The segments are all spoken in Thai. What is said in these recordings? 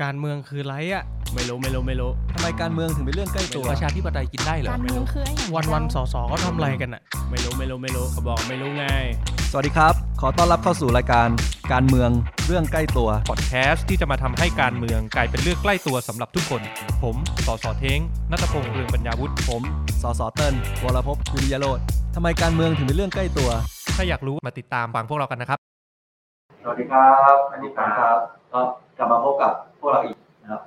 การเมืองคือไรอะไม่รู้ไม่รู้ไม่รู้ทำไมการเมืองถึงเป็นเรื่องใกล้ตัวประชาธิปไตยกินได้เหรอการเมืองคือไอ้อย่างวันวันๆสอสอเขาทำอะไรกันอะไม่รู้ไม่รู้ไม่รู้เขาบอกไม่รู้ไง สวัสดีครับ ขอต้อนรับเข้าสู่รายการการเมืองเรื่องใกล้ตัว พอดแคสต์ที่จะมาทำให้การเมืองกลายเป็นเรื่องใกล้ตัวสำหรับทุกคน ผมสอสอเท้งนัทพงษ์เรืองปัญญาวุฒิผม สสเติ้ลวรพพวิริยโรธทำไมการเมืองถึงเป็นเรื่องใกล้ตัว ถ้าอยากรู้มาติดตามฟังพวกเรากันนะครับ สวัสดีครับอันนี้ผมครับก็กลับมาพบกับพวกเราอีกนะครับ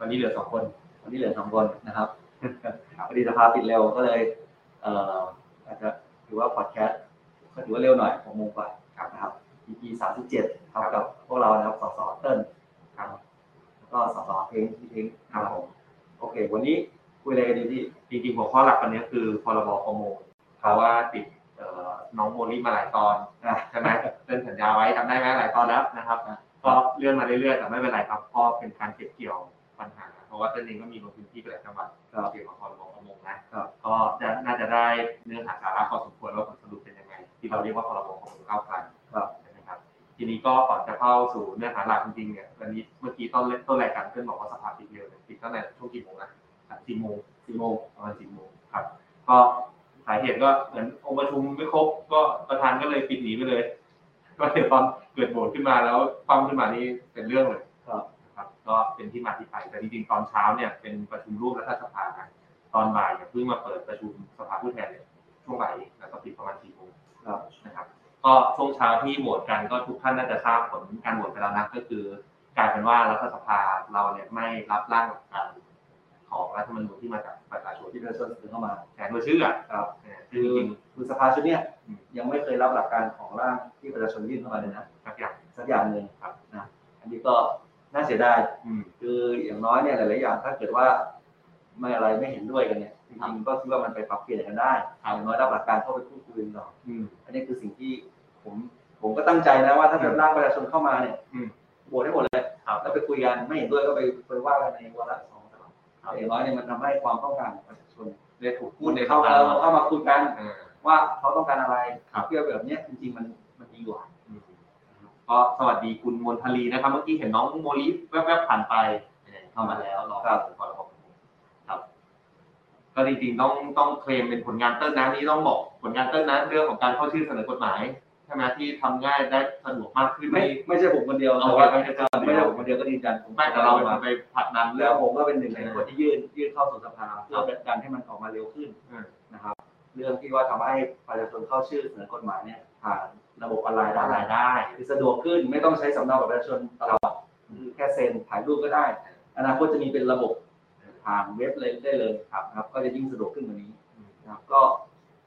วันนี้เหลือสองคน วันนี้เหลือสองคนนะครับพอดีสภาปิดเร็วก็เลย เอ่ออาจจะถือว่าพอดแคสต์ก็ถือว่าเร็วหน่อยของโมงกว่านะครับ EP สามสิบเจ็ดครับกับพวกเรานะครับสสเติ้ลครับแล้วก็สสเพลงพี่เพลงครับผมโอเค วันนี้คุยอะไรกันดีพี่จริงๆหัวข้อหลักวันนี้คือพรบประมงเพราะว่าติดเอ่อ น้องโมลี่มาหลายตอนอะใช่ไหมเล่นสัญญาไว้ทำได้ไหมหลายตอนแล้วนะครับอะก็เลื่อนมาเรื่อยๆแต่ไม่เป็นไรครับเพราะเป็นการเก็บเกี่ยวปัญหา เพราะว่าเต้นเองก็มีลงพื้นที่ไปหลายจังหวัดครับเกี่ยวกับพรบประมงนะครับก็จะน่าจะได้เนื้อหาสาระพอสมควรว่าผลสรุปเป็นยังไง ที่เราเรียกว่าพรบประมงก้าวไกลครับนะครับ ทีนี้ก็ก่อนจะเข้าสู่เนื้อหาหลักจริงๆเนี่ยวันนี้เมื่อกี้ต้นเล่นต้นรายการเพื่อนบอกว่าสภาปิดเร็วเลยปิดตั้งแต่ช่วงกี่โมงนะสี่โมงสี่โมงประมาณสี่โมงครับ ก็ สาเหตุก็เหมือนองค์ประชุมไม่ครบก็ประธานก็เลยปิดหนีไปเลย ก็เดี๋ยวตอนเกิดโหวตขึ้นมาแล้วปั้มขึ้นมานี่เป็นเรื่องเลยครับนะครับ ก็เป็นที่มาที่ไปแต่จริงๆตอนเช้าเนี่ยเป็นประชุมร่วมรัฐสภานะตอนบ่ายเนี่ยเพิ่งมาเปิดประชุมสภาผู้แทนเนี่ยช่วงบ่ายเองแล้วก็ปิดประมาณสี่โมงครับนะครับ ก็ช่วงเช้าที่โหวตกันก็ทุกท่านน่าจะทราบผลการโหวตไปแล้วนะก็คือกลายเป็นว่ารัฐสภาเราเนี่ยไม่รับร่างหลักการ ของรัฐธรรมนูญที่มาจากประชาชนที่ประชาชนเสนอเข้ามาแทนโดยชื่ออะครับเออคืคืออจริงคือสภาชุดเนี้ยอืมยังไม่เคยรับหลักการของร่างที่ประชาชนยื่นเข้ามาเลยนะๆสักอย่างสักอย่างหนึ่งครับนะอันนี้ก็น่าเสียดายอืมคืออย่างน้อยเนี่ยหลายๆอย่างถ้าเกิดว่าไม่อะไรไม่เห็นด้วยกันเนี่ยจริงๆก็คิดว่ามันไปปรับเปลี่ยนกันได้อย่างน้อยรับหลักการเข้าไปพูดคุยกันก่อนอืมอันนี้คือสิ่งที่ผมผมก็ตั้งใจนะว่าถ้าเกิดร่างประชาชนเข้ามาเนี่ยอืมโหวตให้หมดเลยครับแล้วไปคุยกันไม่เห็นด้วยก็ไปไปว่ากันในวาระส องสามแต่อย่างน้อยเนี่ยมันทำให้ความต้องการของประชาชนได้ถูกพูพูดดในในเข้าเข้ามามาเข้ามาคุยกันเออว่าเขาต้องการอะไรครับเพื่อแบบเนี้ยจริงๆมันมันดีกว่าอืมก็สวัสดีคุณมนทลีนะครับ เมื่อกี้เห็นน้องโมลิแวบๆผ่านไปเข้ามาแล้วรอครับพรบครับ ก็จริงๆต้องต้องเคลมเป็นผลงานเติ้ลนะนี่ต้องบอกผลงานเติ้ลนะเรื่องของการเข้าชื่อเสนอกฎหมาย ใช่ไหมที่ทำง่ายได้สะดวกมากขึ้นไม่ไม่ไม่ใช่ผมคนเดียวเอาแต่ไว้ว่าไม่ใช่เจ้าเดียวไม่ใช่ผมคนเดียวก็ดีใจผมไม่แต่เราเป็นคนไปผลักดันเรื่แล้อวง ผมก็เป็นหนึ่งในคนที่ยื่นยื่นเข้าสู่สภาเพื่อดันให้มันออกมาเร็วขึ้นอืม นะครับ เรื่องที่ว่าทำให้ประชาชนเข้าชื่อเสนอกฎหมายเนี่ยผ่านระบบออนไลน์ได้ได้ได้ คือสะดวกขึ้นไม่ต้องใช้สำเนาบัตรประชาชนตลอดคือแค่เซ็นถ่ายรูปก็ได้ อนาคตจะมีเป็นระบบผ่านเว็บเลยได้เลยครับนะครับ ก็จะยิ่งสะดวกขึ้นกว่านี้นะครับก็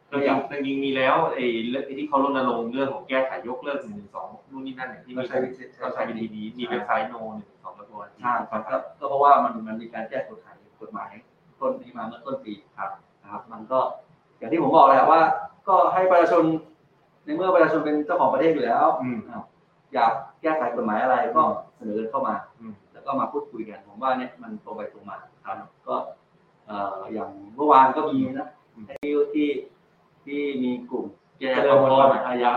คืออย่างจริงๆมีแล้วไอ้เรื่องที่เขารณรงค์เรื่องของแก้ไขยกเลิกหนึ่งหนึ่งสองนู่นนี่นั่นเนี่ยที่ก็มีใช้วิธีก็ใช้วิธีนี้มีเว็บไซต์โนหนึ่งสองตัวใช่ครับก็ก็เพราะว่ามันมันมีการแก้กฎหมายกฎหมายต้นนี้มาเมื่อต้นปีครับนะครับ มันก็อย่างที่ผมบอกแหละว่า ก็ให้ประชาชนในเมื่อประชาชนเป็นเจ้าของประเทศอยู่แล้วอืมนะครับอยากแก้ไขกฎหมายอะไรก็เสนอเข้ามาอืมแล้วก็มาพูดคุยกันผมว่าเนี่ยมันตรงไปตรงมาครับก็เอ่ออย่างเมื่อวานก็มีนะที่ ที่ที่มีกลุ่มแก้เจปริระญมพวรลอาญา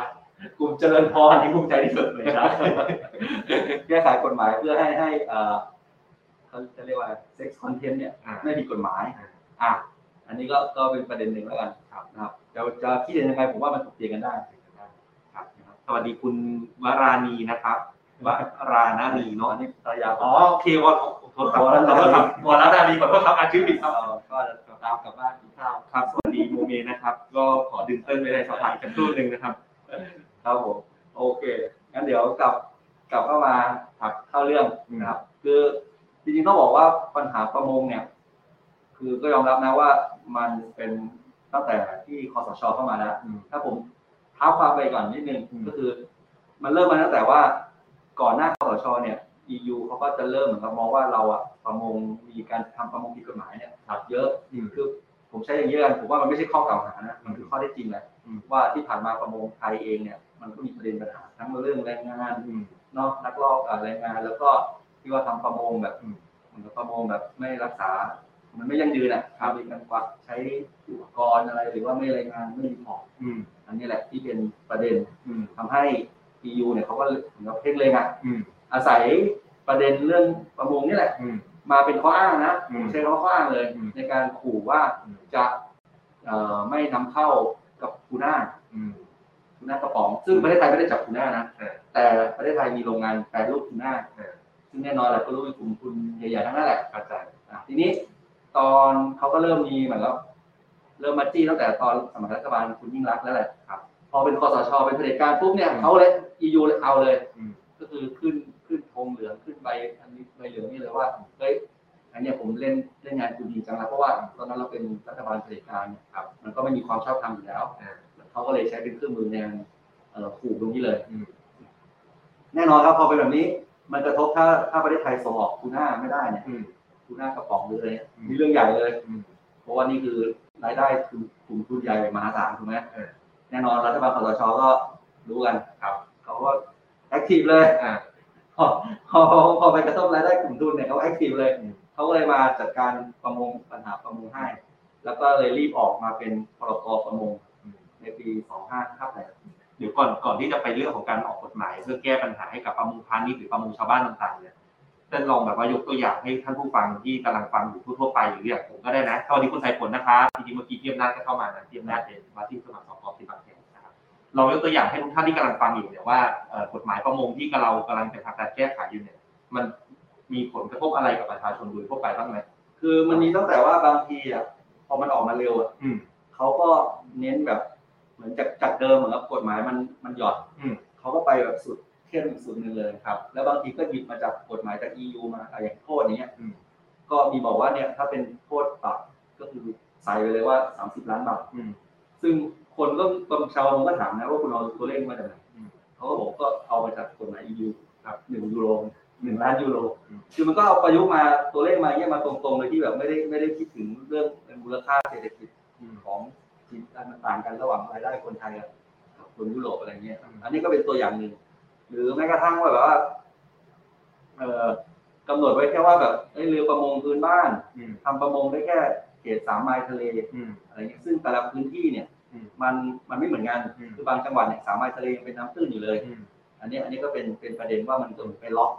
กลุ่มเจริญพรที่ภูมิใจที่สุดเลยครับแก้ไขกฎหมายเพื่อให้ให้เอ่อเขาจะเรียกว่าเซ็กซ์คอนเทนต์เนี่ยอ่าไม่ผิดกฎหมายอะอันนี้ก็ก็เป็นประเด็นหนึ่งแล้วกันครับนะครับจะจะคิดเห็นยังไงผมว่ามันถกเถียงกันได้ครับสวัสดีคุณวราณีนะครับวรานานีเนาะเนาะอันนี้ภรรยาอ๋อโอเควอโทษครับขอโทษครับวรานานีขอโทษครับอาชื่อผิดครับเอ่อก็จะตามกลับบ้านกินข้าวครับ สวัสดีโมเมนะครับ ก็ขอดึงเติ้ลไปในสถานกันตู้หนึ่งนะครับครับผมโอเคงั้นเดี๋ยวกลับกลับเข้ามาครับเข้าเรื่องนะครับ คือจริงๆต้องบอกว่าปัญหาประมงเนี่ย คือก็ยอมรับนะว่ามันเป็นตั้งแต่ที่คอสชเข้ามาแล้วอืมถ้าผมเท้าความไปก่อนนิดนึงอืมก็คือ มันเริ่มมาตั้งแต่ว่าก่อนหน้าคอสชเนี่ย EU เขาก็จะเริ่มเหมือนกับมองว่าเราอะประมงมีการทำประมงผิดกฎหมายเนี่ยเยอะอืมคือ ผมใช้อย่างนี้กันผมว่ามันไม่ใช่ข้อกล่าวหานะมันคือข้อเท็จจริงแหละอืมว่าที่ผ่านมาประมงไทยเองเนี่ยมันก็มีประเด็นปัญหาทั้งเรื่องแรงงานอืมเนอกนักลอบอ่าแรงงาน แล้วก็ที่ว่าทำประมงแบบอืมเหมือนกับประมงแบบไม่รักษา มันไม่ยั่งยืนอะครับมีการกวักใช้อุปกรณ์อะไรหรือว่าไม่รายงานไม่ report อืมอันนี้แหละที่เป็นประเด็นอืมทำให้ EU เนี่ยเขาก็เหมือนกับเพ่งเล็งอะอืมอาศัยประเด็นเรื่องประมงนี่แหละอื มมาเป็นข้ออ้างนะอืมผมใช้คำว่าข้ออ้างเลยอืมในการขู่ว่าอืมจะเอ่อไม่นำเข้ากับทูน่าอืมทูน่ากระป๋อง ซึ่งประเทศไทยไม่ได้จับทูน่านะเออแต่ประเทศไทยมีโรงงานแปรรูปทูน่าเออซึ่งแน่นอนแหละก็รู้เป็นกลุ่มทุนใหญ่ๆทั้งนั้นแหละเข้าใจอะทีนี้ตอนเขาก็เริ่มมีเหมือนกับเริ่มมาจี้ตั้งแต่ตอนสมัยรัฐบาลคุณยิ่งรักษณ์แล้วแหละครับพอเป็นคอสชเป็นเผด็จการปุ๊บเนี่ยเขาเลยยูเลยเอาเลยอืมก็คือขึ้นขึ้นธงเหลืองขึ้นใบอั นนี้ใบเหลืองนี่เลยว่าเฮ้ยอันเนี้ยผมเล่นเล่นงานคุณดีจังแล้วเพราะว่าตอนนั้นเราเป็นรัฐบาลเผด็จการเนี่ยครับ มันก็ไม่มีความชอบธรรมอยู่แล้วอ่าเขาก็เลยใช้เป็นเครื่องมือในการเอ่อขู่ตรงนี้เลยอืมแน่นอนครับพอเป็นแบบนี้ มันกระทบถ้าถ้าประเทศไทยส่งออกทูน่าไม่ได้เนี่ยอืมทูน่ากระป๋องหรืออะไรเนี่ยอืมมีเรื่องใหญ่เลยอืมเพราะว่านี่คือรายได้กลุ่มกลุ่มทุนใหญ่มหาศาลถูกไหมเออแน่นอนรัฐบาลคสชก็รู้กันครับเขาก็ active เลยอ่า พอพอพอไปกระทบรายได้กลุ่มทุนเนี่ยเขา active เลยอืมเขาก็เลยมาจัดการประมงปัญหาประมงให้ แล้วก็เลยรีบออกมาเป็นพรกประมงอืมในปี 2558เดี๋ยวก่อนก่อนที่จะไปเรื่องของการออกกฎหมาย เพื่อแก้ปัญหาให้กับประมงพาณิชย์หรือประมงชาวบ้านต่างๆเนี่ยท่านลองแบบว่ายกตัวอย่างให้ท่านผู้ฟังที่กำลังฟังอยู่ทั่วๆไปหรืออย่างผมก็ได้นะสวัสดีคุณสายฝนนะครับจริงๆเมื่อกี้เทียมนาจก็เข้ามานะเทียมนาจเป็นมาที่สมัครสอบที่บางแห่ งนะครับลองยกตัวอย่างให้ทุกท่านที่กำลังฟังอยู่เนี่ยว่าเอ่อกฎหมายประมงที่เรากำลังจะทำการแก้ไขอยู่เนี่ย มันมีผลกระทบอะไรกับประชาชนโดยทั่วไปบ้างไหมคือมันมีตั้งแต่ว่าบางทีอะพอมันออกมาเร็วอะอืมเขาก็เน้นแบบเหมือนจากจากเดิมเหมือนกับกฎหมายมันมันหย่อนอืมเขาก็ไปแบบสุดเข้มอีกสุดหนึ่งเลยครับ แล้วบางทีก็หยิบมาจากกฎหมายจาก EU มาอะไรอย่างโทษอย่างเงี้ยอืมก็มีบอกว่าเนี่ยถ้าเป็นโทษปรับก็คือใส่ไปเลยว่า 30 ล้านบาทอืมซึ่ง คนก็บางชาวมันก็ถามนะว่าคุณเอาตัวเลขมาจากไหนอืมเขาก็บอกก็เอามาจากกฎหมาย EU ครับหนึ่งยูโรหนึ่งล้านยูโรอืมคือมันก็เอาประยุกต์มาตัวเลขมาเนี่ยมาตรงๆเลยที่แบบไม่ได้ไม่ได้คิดถึงเรื่องมูลค่าเศรษฐกิจอืมของที่มันต่างกันระหว่างรายได้คนไทยกับคนยุโรปอะไรเงี้ยอืมอันนี้ก็เป็นตัวอย่างหนึ่ง หรือแม้กระทั่งว่าแบบว่า เอ่อกำหนดไว้แค่ว่าแบบเอ้ยเรือประมงพื้นบ้านอืมทำประมงได้แค่เขตสามไมล์ทะเลอืมอะไรเงี้ยซึ่งแต่ละพื้นที่เนี่ยอื มมันมันไม่เหมือนกันอืมคือบางจังหวัดเนี่ยสามไมล์ทะเลยังเป็นน้ำตื้นอยู่เลยอืมอันนี้อันนี้ก็เป็นเป็นประเด็นว่ามันจะไปล็อก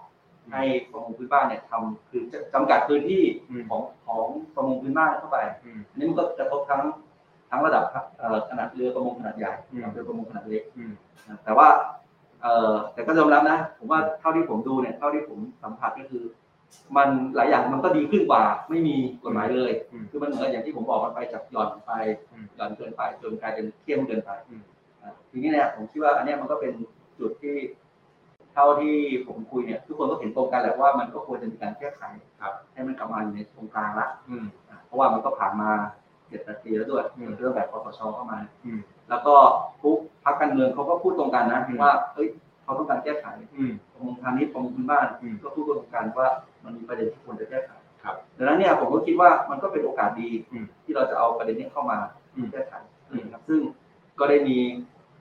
อืมให้ประมงพื้นบ้านเนี่ยทำคือจะจำกัดพื้นที่อืมของของประมงพื้นบ้านเข้าไปอืมอันนี้มันก็กระทบทั้งทั้งระดับครับเอ่อขนาดเรือประมงขนาดใหญ่อืมกับเรือประมงขนาดเล็กอืมนะแต่ว่าเอ่อแต่ก็ยอมรับนะ ผมว่าเท่าที่ผมดูเนี่ยเท่าที่ผมสัมผัสก็คือ มันหลายอย่างมันก็ดีขึ้นกว่าไม่มีกฎหมายเลยอืมคือมันเหมือนอย่างที่ผมบอกมันไปจากหย่อนไปอืมหย่อนเกินไปจนกลายเป็นเข้มเกินไปอืมอะทีนี้เนี่ยผมคิดว่าอันเนี้ยมันก็เป็นจุดที่เท่าที่ผมคุยเนี่ยทุกคนก็เห็นตรงกันแหละว่ามันก็ควรจะมีการแก้ไขครับให้มันกลับมาอยู่ในตรงกลางละอืมอะเพราะว่ามันก็ผ่านมาเจ็ดแปดปีแล้วด้วยอืมเรื่องแบบคอสชเข้ามาอืมแล้วก็ทุกพรรคการเมืองเขาก็พูดตรงกันนะอืมว่าเอ้ย เขาต้องการแก้ไขอืมประมงพาณิชย์ประมงพื้นบ้านอืมก็พูดตรงกันว่ามันมีประเด็นที่ควรจะแก้ไขครับดังนั้นเนี่ยผมก็คิดว่ามันก็เป็นโอกาสดีอืมที่เราจะเอาประเด็นนี้เข้ามาอืมแก้ไขนะครับซึ่งก็ได้มี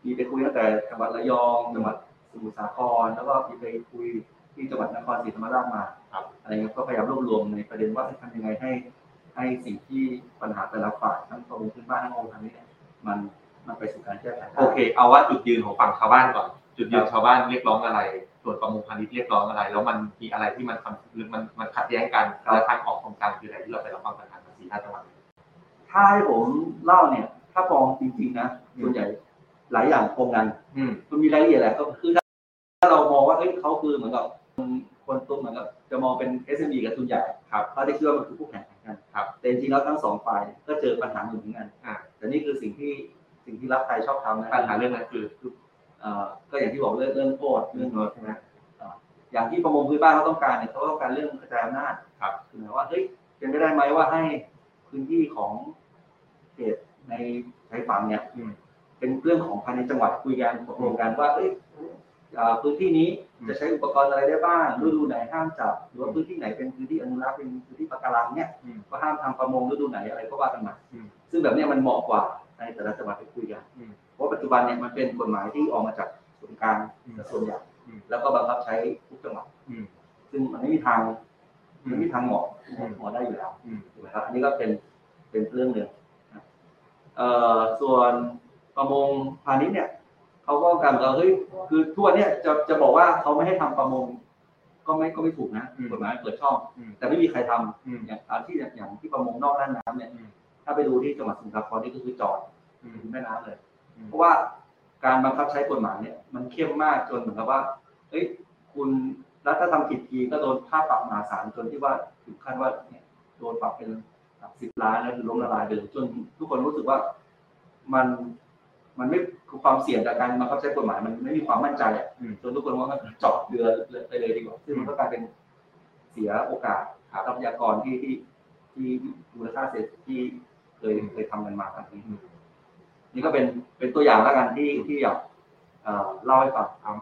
มีไปคุยตั้งแต่จังหวัดระยองจังหวัดสมุทรสาคร แล้วก็มีไปคุยที่จังหวัดนครศรีธรรมราชมาครับอะไรเงี้ยก็พยายามรวบรวมในประเด็นว่าจะทำยังไงให้ให้สิ่งที่ปัญหาแต่ละฝ่ายทั้งประมงพื้นบ้านทั้งองค์ทางนี้เนี่ยมันมันไปสู่การแก้ไขได้โอเค เอาว่าจุดยืนของฝั่งชาวบ้านก่อน จุดยืนชาวบ้านเรียกร้องอะไร ส่วนประมงพาณิชย์เรียกร้องอะไร แล้วมันมีอะไรที่มันคำหรือมันมันขัดแย้งกันแล้วทางออกของกลางคืออะไรที่เราไปรับฟังปัญหาภาษีห้าจังหวัดถ้าให้ผมเล่าเนี่ย ถ้ามองจริง ๆ นะอืมส่วนใหญ่หลายอย่างตรงกันอืมมันมีรายละเอียดแหละก็คือถ้าถ้าเรามองว่าเอ้ยเขาคือเหมือนกับคนตุ้มเหมือนกับจะมองเป็น SME กับทุนใหญ่ครับเขาจะคิดว่ามันคือคู่แข่งกันครับแต่จริงๆแล้วทั้งสองฝ่ายเนี่ยก็เจอปัญหาเหมือนกันอ่าแต่นี่คือสิ่งที่สิ่งที่รัฐไทยชอบทำนะปัญหาเรื่องนั้นคือเอ่อ ก็อย่างที่บอกเรื่องเรื่องโทษเรื่องใช่ไหมอ่าอย่างที่ประมงพื้นบ้านเขาต้องการเนี่ยเขาต้องการเรื่องกระจายอำนาจครับคือหมายว่าเฮ้ยเป็นไปได้ไหมว่าให้พื้นที่ของเขตในชายฝั่งเนี่ยอืมเป็นเรื่องของภายในจังหวัดคุยกันตกลงกันว่าเอ้ยอ่าพื้นที่นี้อืมจะใช้อุปกรณ์อะไรได้บ้างฤดูไหนห้ามจับหรือว่าพื้นที่ไหนเป็นพื้นที่อนุรักษ์เป็นพื้นที่ปะการังเนี่ยอืมก็ห้ามทำประมงฤดูไหนอะไรก็ว่ากันมาอืมซึ่งแบบเนี้ยมันเหมาะกว่าในแต่ละจังหวัดไปคุยกันอืมเพ ราะปัจจุบันเนี่ยมันเป็นกฎหมายที่ออกมาจากส่วนกลางอืมส่วนใหญ่อืมแล้วก็บังคับใช้ทุกจังหวัดอืมซึ่งมันไม่มีทางมันไม่มีทางเหมาะอืมเหมาะได้อยู่แล้วอืมถูกไหมครับอันนี้ก็เป็นเป็นเรื่องหนึ่งนะเอ่อส่วนประมงพาณิชย์เนี่ยเขาก็การเหมือนกับเฮ้ยคือทั่วเนี่ยจะจะบอกว่าเขาไม่ให้ทำประมง ก็ไม่ก็ไม่ถูกนะอืมกฎหมายเปิดช่องอืมแต่ไม่มีใครทำอืมอย่างอาที่อย่างที่ประมงนอกน่านน้ำเนี่ยอืมถ้าไปดูที่จังหวัดสมุทรสาครนี่ก็คือจอดอืมถึงแม่น้ำเลยอืม เพราะว่าการบังคับใช้กฎหมายเนี่ยมันเข้มมากจนเหมือนกับว่าเอ้ยคุณรัฐทำผิดทีก็โดนค่าปรับมหาศาลจนที่ว่าถึงขั้นว่าเนี่ยโดนปรับเป็นสิบล้านแล้วคือล้มละลายไปเลยจนทุกคนรู้สึกว่ามันมันไม่คือความเสี่ยงจากการบังคับใช้กฎหมายมันไม่มีความมั่นใจอะอืมจนทุกคนว่ามันจอดเรือไปเลยดีกว่าซึ่งมันก็กลายเป็นเสียโอกาสทรัพยากรที่ที่ที่มูลค่าเศรษฐกิจที่เคยเคยทำกันมาครับนี้อืม นี่ก็เป็นเป็นตัวอย่างแล้วกันที่ที่อยากเอ่อเล่าให้ฟังเอา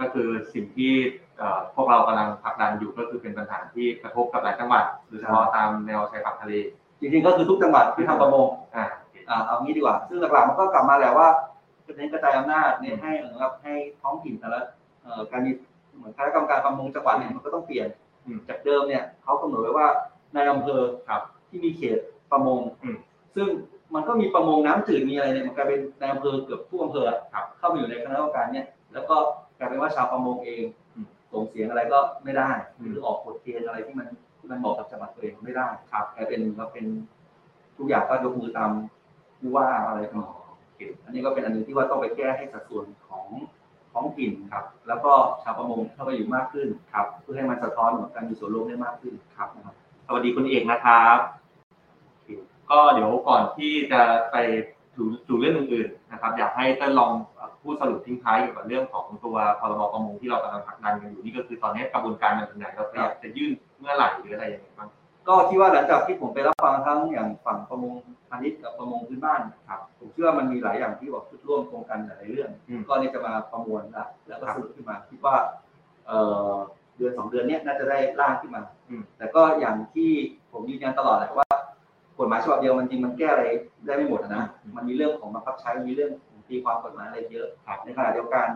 ก็คือสิ่งที่เอ่อพวกเรากำลังผลักดันอยู่ก็คือเป็นปัญหาที่กระทบกับหลายจังหวัดโดยเฉพาะตามแนวชายฝั่งทะเลจริงๆก็คือทุกจังหวัดที่ทำประมงอ่าโอเคอ่าเอางี้ดีกว่า ซึ่งหลักๆมันก็กลับมาแหละว่าจะเน้นกระจายอำนาจเน้นให้เหมือนกับให้ท้องถิ่นแต่ละเอ่อการมีเหมือนคณะกรรมการประมงจังหวัดเนี่ยมันก็ต้องเปลี่ยนอืมจากเดิมเนี่ยเขากำหนดไว้ว่าในอำเภอครับที่มีเขตประมงอืมซึ่ง มันก็มีประมงน้ำจืดมีอะไรเนี่ยมันกลายเป็นในอำเภอเกือบทุกอำเภออะครับเข้ามาอยู่ในคณะกรรมการเนี่ยแล้วก็กลายเป็นว่าชาวประมงเองอืมส่งเสียงอะไรก็ไม่ได้อืมหรือออกกฎเกณฑ์อะไรที่มันที่มันเหมาะกับจังหวัดตัวเองไม่ได้ครับกลายเป็นก็เป็นทุกอย่างก็ยกมือตามผู้ว่าอะไรทั้งหมดอันนี้ก็เป็นอันหนึงที่ว่าต้องไปแก้ให้สัดส่วนของท้องถิ่นครับ แล้วก็ชาวประมงเข้าไปอยู่มากขึ้นครับ เพื่อให้มันสะท้อนเหมือนการมีส่วนร่วมได้มากขึ้นครับนะครับสวัสดีคุณเอกนะครับโอเค ก็เดี๋ยวก่อนที่จะไปสู่สู่เรื่องอื่นๆนะครับ อยากให้เต้นลองพูดสรุปทิ้งท้ายเกี่ยวกับเรื่องของตัวพรบประมงที่เรากำลังผลักดันกันอยู่นี่ก็คือตอนนี้กระบวนการมันถึงไหนเราอยากจะยื่นเมื่อไหร่หรืออะไรยังไงบ้างก็คิดว่าหลังจากที่ผมไปรับฟังทั้งอย่างฝั่งประมงพาณิชย์กับประมงพื้นบ้านครับผมเชื่อว่ามันมีหลายอย่างที่บอกชุดร่วมตรงกันหลายๆเรื่องอืมก็เนี่ยจะมาประมวลละแล้วก็ครับสรุปขึ้นมาคิดว่าเอ่อเดือนสองเดือนเนี้ยน่าจะได้ร่างขึ้นมาอืมแต่ก็อย่างที่ผมยืนยันตลอดแหละว่า กฎหมายฉบับเดียวมันจริงมันแก้อะไรได้ไม่หมดอะนะ มันมีเรื่องของบังคับใช้ มีเรื่องของตีความกฎหมายอะไรเยอะครับในขณะเดียวกัน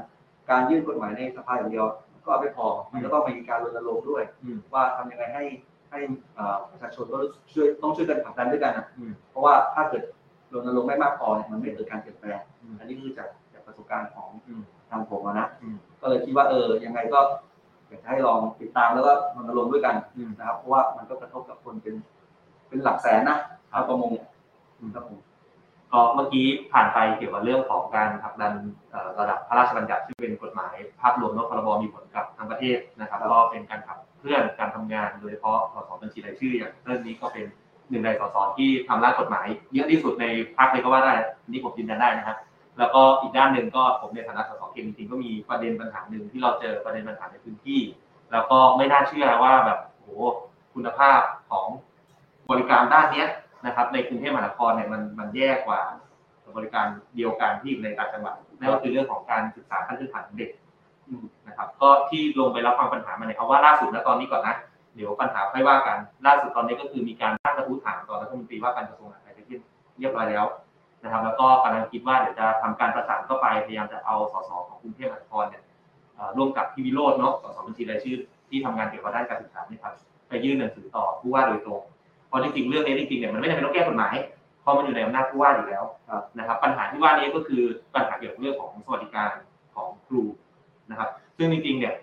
การยื่นกฎหมายในสภาอย่างเดียว ก็ไม่พอ มันก็ต้องมีการรณรงค์ด้วยอืมว่าทำยังไงให้ให้เอ่อประชาชนก็ช่วยต้องช่วยกันผลักดันด้วยกันนะอืมเพราะว่าถ้าเกิดรณรงค์ไม่มากพอเนี่ยมันไม่เกิดการเปลี่ยนแปลงอืมอันนี้คือจากจากประสบการณ์ของอืมทางผมอะนะอืมก็เลยคิดว่าเออยังไงก็อยากจะให้ลองติดตามแล้วก็รณรงค์ด้วยกันอืมนะครับ เพราะว่ามันก็กระทบกับคนเป็น เป็นหลักแสนนะชาวประมงเนี่ยครับผมก็เมื่อกี้ผ่านไปเกี่ยวกับเรื่องของการผลักดันเอ่อระดับพระราชบัญญัติที่เป็นกฎหมาย ภาพรวมว่าพรบมีผลกับทั้งประเทศนะครับครับก็เป็นการขับเคลื่อนการทำงานโดยเฉพาะสสบัญชีรายชื่ออย่างเรื่องนี้ก็เป็นหนึ่งในสสที่ทำร่างกฎหมาย เยอะที่สุดในพรรคเลยก็ว่าได้อันนี่ผมยืนยันได้นะครับแล้วก็อีกด้านหนึ่งก็ผมในฐานะสสเขตจริงๆก็มีประเด็นปัญหาหนึ่งที่เราเจอประเด็นปัญหาในพื้นที่ แล้วก็ไม่น่าเชื่อว่าแบบโอ้โหคุณภาพของ บริการด้านเนี้ยนะครับ ในกรุงเทพมหานครเนี่ยมันมันแย่กว่าบริการเดียวกันที่อยู่ในต่างจังหวัดนั่นก็คือเรื่องของการศึกษาขั้นพื้นฐานของเด็กนะครับ ก็ที่ลงไปรับฟังปัญหามาเนี่ยเอาว่าล่าสุดนะตอนนี้ก่อนนะเดี๋ยวปัญหาค่อยว่ากันล่าสุดตอนนี้ก็คือมีการตั้งกระทู้ถามต่อรัฐมนตรีว่าการกระทรวงมหาดไทยไปที่เรียบร้อยแล้วนะครับ แล้วก็กำลังคิดว่าเดี๋ยวจะทำการประสานเข้าไปพยายามจะเอาสสของกรุงเทพมหานครเนี่ยร่วมกับพี่วิโรจน์เนาะสสบัญชีรายชื่อที่ทำงานเกี่ยวกับด้านการศึกษาเนี่ยครับไปยื่นหนังสือต่อผู้ว่าโดยตรง เพราะจริงๆเรื่องนี้จริงๆเนี่ยมันไม่จำเป็นต้องแก้กฎหมายเพราะมันอยู่ในอำนาจผู้ว่าอยู่แล้วครับนะครับปัญหาที่ว่านี้ก็คือปัญหาเกี่ยวกับเรื่องของสวัสดิการของครูนะครับ ซึ่งจริงๆเนี่ย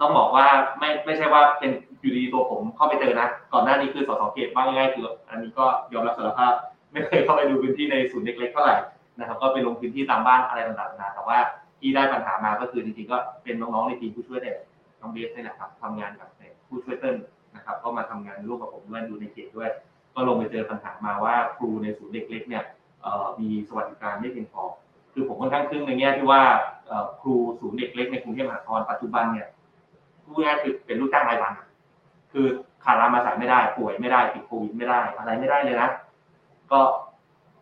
ต้องบอกว่าไม่ไม่ใช่ว่าเป็นอยู่ดีๆตัวผมเข้าไปเจอนะ ก่อนหน้านี้คือสสเขตว่าง่ายๆคืออันนี้ก็ยอมรับสารภาพ ไม่เคยเข้าไปดูพื้นที่ในศูนย์เล็กๆเท่าไหร่นะครับ ก็ไปลงพื้นที่ตามบ้านอะไรต่างๆนานาแต่ว่าที่ได้ปัญหามาก็คือจริงๆก็เป็นน้องๆในทีมผู้ช่วยเนี่ยน้องเบสเนี่ยนะครับทำงานกับเนี่ยผู้ช่วยเติ้ล นะครับก็มาทำงานร่วมกับผมด้วยดูในเขตด้วย ก็ลงไปเจอปัญหามาว่าครูในศูนย์เด็กเล็กเนี่ยมีสวัสดิการไม่เพียงพอคือผมค่อนข้างครึ่งในแง่ที่ว่าครูศูนย์เด็กเล็กในกรุงเทพมหานครปัจจุบันเนี่ยพูดง่ายคือเป็นลูกจ้างรายวันคือขาดรามาสายไม่ได้ ป่วยไม่ได้ติดโควิดไม่ได้ อะไรไม่ได้เลยนะ ก็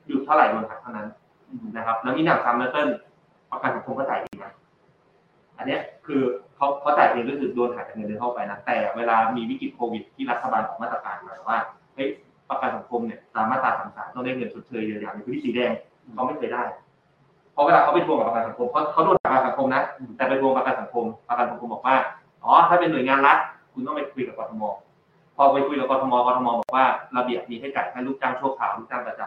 หยุดเท่าไหร่โดนหักเท่านั้นนะครับ แล้วนี่หนักซ้ำแล้วเต้นประกันสังคมก็จ่ายเองนะ อันนี้คือเขาเขาจ่ายเองก็คือโดนหักจากเงินเดือนเข้าไปนะ แต่เวลามีวิกฤตโควิด ที่รัฐบาลออกมาตรการมาว่าเฮ้ยประกันสังคมเนี่ยตามมาตราสามสามต้องได้เงินชดเชยเยียวยาในพื้นที่สีแดงเขาไม่เคยได้เพราะเวลาเขาไปทวงกับประกันสังคมเขาเขาโดนประกันสังคมนะแต่ไปทวงประกันสังคม ประกันสังคมบอกว่าอ๋อถ้าเป็นหน่วยงานรัฐคุณต้องไปคุยกับกทมพอไปคุยกับกทมกทมบอกว่าระเบียบมีให้จ่ายแค่ลูกจ้างชั่วคราวลูกจ้างประจ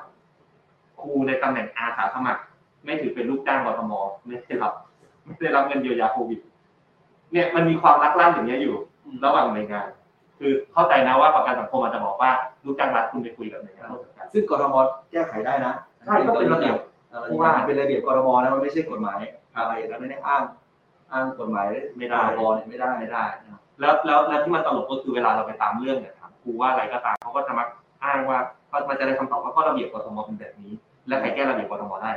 ำครูในตำแหน่งอาสาสมัคร ไม่ถือเป็นลูกจ้างกทมไม่ได้รับ ไม่ได้รับเงินเยียวยาโควิด เนี่ยมันมีความลักลั่นอย่างเงี้ยอยู่ ระหว่างหน่วยงาน คือเข้าใจนะว่าประกันสังคมอาจจะบอกว่าลูกจ้างรัฐคุณไปคุยกับหน่วยงานราชการซึ่งกรทมแก้ไขได้นะใช่ก็เป็นระเบียบเออว่าเป็นระเบียบกรทมนะมันไม่ใช่กฎหมายอะไรแล้วไม่ได้อ้างอ้างกฎหมายไม่ได้กรทมเนี่ยไม่ได้ไม่ได้นะครับแล้วแล้วแล้วที่มันตลกก็คือเวลาเราไปตามเรื่องเนี่ยถามครูว่าอะไรก็ตามเขาก็จะมักอ้างว่าก็มันจะได้คำตอบว่าก็ระเบียบกทมเป็นแบบนี้ และใครแก้ระเบียบกทมได้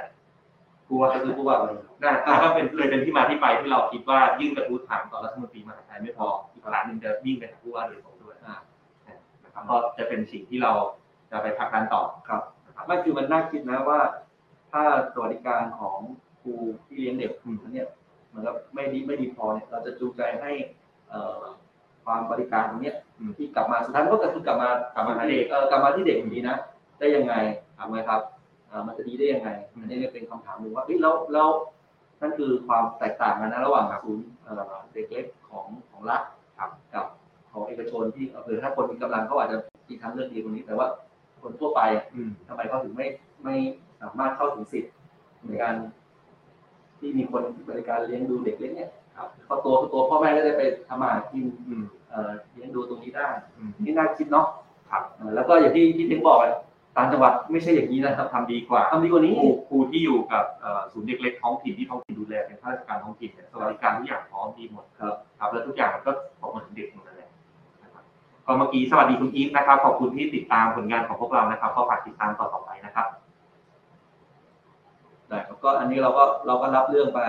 ครูว่าก็คือผู้ว่าไปเลยนะแล้วก็เป็นเลยเป็นที่มาที่ไปที่เราคิดว่ายื่นกระทู้ถามต่อรัฐมนตรีมหาดไทยไม่พออีกครั้งหนึ่งจะวิ่งไปหาผู้ว่าโดยตรงด้วยอ่านะครับก็จะเป็นสิ่งที่เราจะไปผลักดันต่อครับนะครับไม่คือมันน่าคิดนะว่า ถ้าสวัสดิการของครูที่เลี้ยงเด็กอืมอันเนี่ยเหมือนกับไม่ดีไม่ดีพอเนี่ยเราจะจูงใจให้เอ่อความบริการตรงเนี้ยอืมที่กลับมาสุดท้ายมันก็คือกลับมากลับมาที่เด็กเออกลับมาที่เด็กอยู่ดีนะ ได้ยังไงถามไหมครับเอ่อ มันจะดีได้ยังไงอันนี้เนี่ยเป็นคำถามหนึ่งว่าเฮ้ยแล้วแล้วนั่นคือความแตกต่างกันนะระหว่างศูนย์เอ่อเด็กเล็กของของรัฐครับกับของเอกชนที่เออถ้าคนมีกำลังเขาอาจจะมีทางเลือกดีตรงนี้ แต่ว่าคนทั่วไปอืมทำไมเขาถึงไม่ไม่สามารถเข้าถึงสิทธิ์ในการ ที่มีคนบริการเลี้ยงดูเด็กเล็กเนี่ยครับเขาตัวตัวพ่อแม่ก็ได้ไปทำมาหากินอืมเอ่อเลี้ยงดูตรงนี้ได้อืมนี่น่าคิดเนาะครับเอ่อแล้วก็อย่างที่ที่ทิ้งบอกอะ ต่างจังหวัดไม่ใช่อย่างนี้นะครับทำดีกว่าทำดีกว่าคนี้รูครูที่อยู่กับเอ่อศูนย์เด็กเล็กท้องถิ่นที่ท้องถิ่นดูแลเป็นข้าราชการท้องถิ่นเนี่ยสวัสดิการทุกอย่างพร้อมดีหมดครับครับแล้วทุกอย่างมันก็ตกมาถึงเด็กหมดนั่นแหละนะครับก็เมื่อกี้สวัสดีคุณอีฟนะครับขอบคุณที่ติดตามผลงานของพวกเรานะครับก็ฝากติดตามต่อๆไปนะครับได้ครับก็อันนี้เราก็เราก็รับเรื่องไป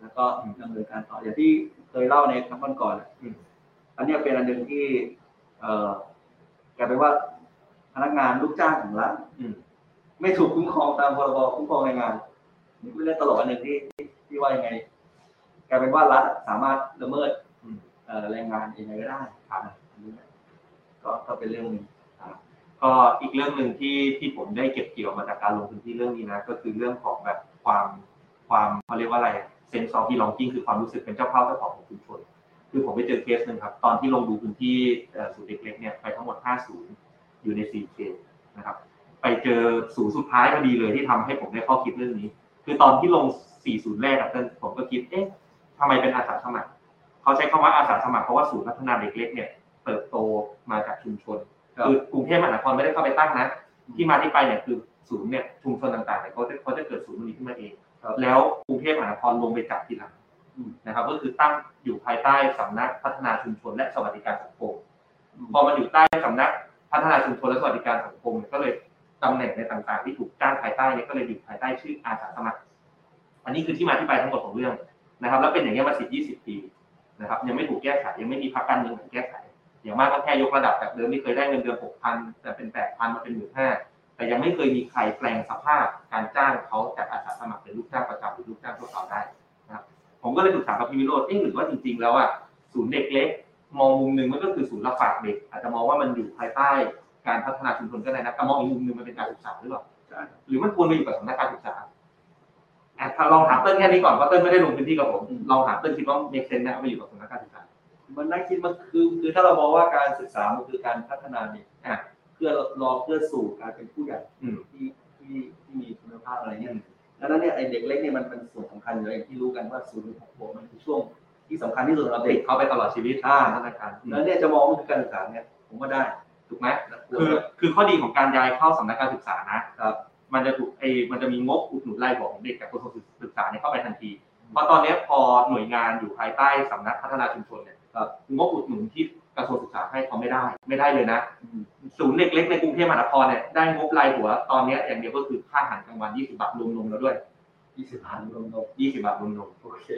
แล้วก็ดำเนินการต่ออย่างที่เคยเล่าในครั้งก่อนๆอะอืมอันเนี้ยเป็นอันหนึ่งที่ เอ่อกลายเป็นว่า พนักงานลูกจ้างของรัฐอืมไม่ถูกคุ้มครองตามพรบคุ้มครองแรงงาน นี่เป็นเรื่องตลกอันหนึ่งที่ที่ที่ว่ายังไงกลายเป็นว่ารัฐสามารถละเมิดอืมเอ่อแรงงานยังไงก็ได้ครับอันนี้ก็ก็เป็นเรื่องหนึ่งก็อีกเรื่องหนึ่งที่ที่ผมได้เก็บเกี่ยวมาจากการลงพื้นที่เรื่องนี้นะ ก็คือเรื่องของแบบความความเขาเรียกว่าอะไรเซนส์ออฟที่ลองกิ้งคือความรู้สึกเป็นเจ้าเข้าเจ้าของของชุมชนคือผมไปเจอเคสหนึ่งครับ ตอนที่ลงดูพื้นที่เอ่อศูนย์เด็กเล็กเนี่ยไปทั้งหมด5ศูนย์ อยู่ใน4เขตนะครับ ไปเจอศูนย์สุดท้ายพอดีเลยที่ทำให้ผมได้ข้อคิดเรื่องนี้ คือตอนที่ลง4ศูนย์แรกอะเต้นผมก็คิด เอ๊ะทำไมเป็นอาสาสมัคร เขาใช้คำว่าอาสาสมัครเพราะว่าศูนย์พัฒนาเด็กเล็กเนี่ยเติบโตมาจากชุมชน คือกรุงเทพมหานครไม่ได้เข้าไปตั้งนะ ที่มาที่ไปเนี่ยคือศูนย์เนี่ยชุมชนต่างๆเนี่ยเขาจะเขาจะเกิดศูนย์ตรงนี้ขึ้นมาเองครับแล้วกรุงเทพมหานครลงไปจับทีหลังอืมนะครับก็คือตั้งอยู่ภายใต้สำนักพัฒนาชุมชนและสวัสดิการสังคมพอมันอยู่ใต้สำนัก พัฒนาชุมชนและสวัสดิการสังคมก็เลยตำแหน่งในต่างๆ ที่ถูกจ้างภายใต้เนี่ยก็เลยอยู่ภายใต้ชื่ออาสาสมัคร อันนี้คือที่มาที่ไปทั้งหมดของเรื่องนะครับ แล้วเป็นอย่างนี้ยมาสิบยี่สิบปีนะครับ ยังไม่ถูกแก้ไขยังไม่มีพรรคการเมืองไหนแก้ไขอย่างมากก็แค่ยกระดับจากเดิมที่เคยได้เงินเดือนหกพันแต่เป็นแปดพันมาเป็นหมื่นห้าแต่ยังไม่เคยมีใครแปลงสภาพการจ้างเขาจากอาสาสมัครเป็นลูกจ้างประจำหรือลูกจ้างทั่วไปได้นะครับผมก็เลยปรึกษากับพี่วิโรจน์เอ๊ะหรือว่าจริงๆ แล้วอะศูนย์เด็กเล็ก มองมุมหนึ่งมันก็คือศูนย์รับฝากเด็ก อาจจะมองว่ามันอยู่ภายใต้การพัฒนาชุมชนก็ได้นะแต่มองอีกมุมหนึ่งมันเป็นการศึกษาหรือเปล่าใช่หรือมันควรไปอยู่กับสำนักการศึกษาอะถ้าลองถามเติ้ลแค่นี้ก่อนเพราะเติ้ลไม่ได้ลงพื้นที่กับผมลองถามเติ้ลคิดว่าเมกเซนนะไปอยู่กับสำนักการศึกษา มันน่าคิดมันคือคือถ้าเรามองว่าการศึกษามันคือการพัฒนาเด็กอะเพื่อรอเพื่อสู่การเป็นผู้ใหญ่อืมที่ที่ที่มีคุณภาพอะไรเนี่ยดังนั้นเนี่ยไอเด็กเล็กเนี่ยมันเป็นส่วนสำคัญอยู่แล้วอย่างที่รู้กันว่าศูนย์ถึงหกขวบมันคือช่วง ที่สำคัญที่สุดสำหรับติเด็ดกเขาไปตลอดชีวิตอ่าพัฒนาการแล้วเนี่ยจะมองว่าคือการศึกษาเนี่ยผมว่าได้ถูกไหมนะคือคือข้อดีของการย้ายเข้าสำนักการศึกษานะครับมันจะถูกไอ้มันจะมีงบอุดหนุนรายบอกของเด็กจากกระทรวงศึกษาเนี่ยเข้าไปทันทีเพราะตอนเนี้ยพอหน่วยงานอยู่ภายใต้สำนักพัฒนาชุมชนเนี่ยครับงบอุดหนุนที่กระทรวงศึกษาให้เขาไม่ได้ ไม่ได้เลยนะอืมศูนย์เด็กเล็กในกรุงเทพมหานครเนี่ยได้งบรายหัวตอนเนี้ยอย่างเดียวก็คือค่าอาหารกลางวัน 20 บาทรวมนมแล้วด้วยยี่สิบพันรวมนม20 บาทรวมนมโอเค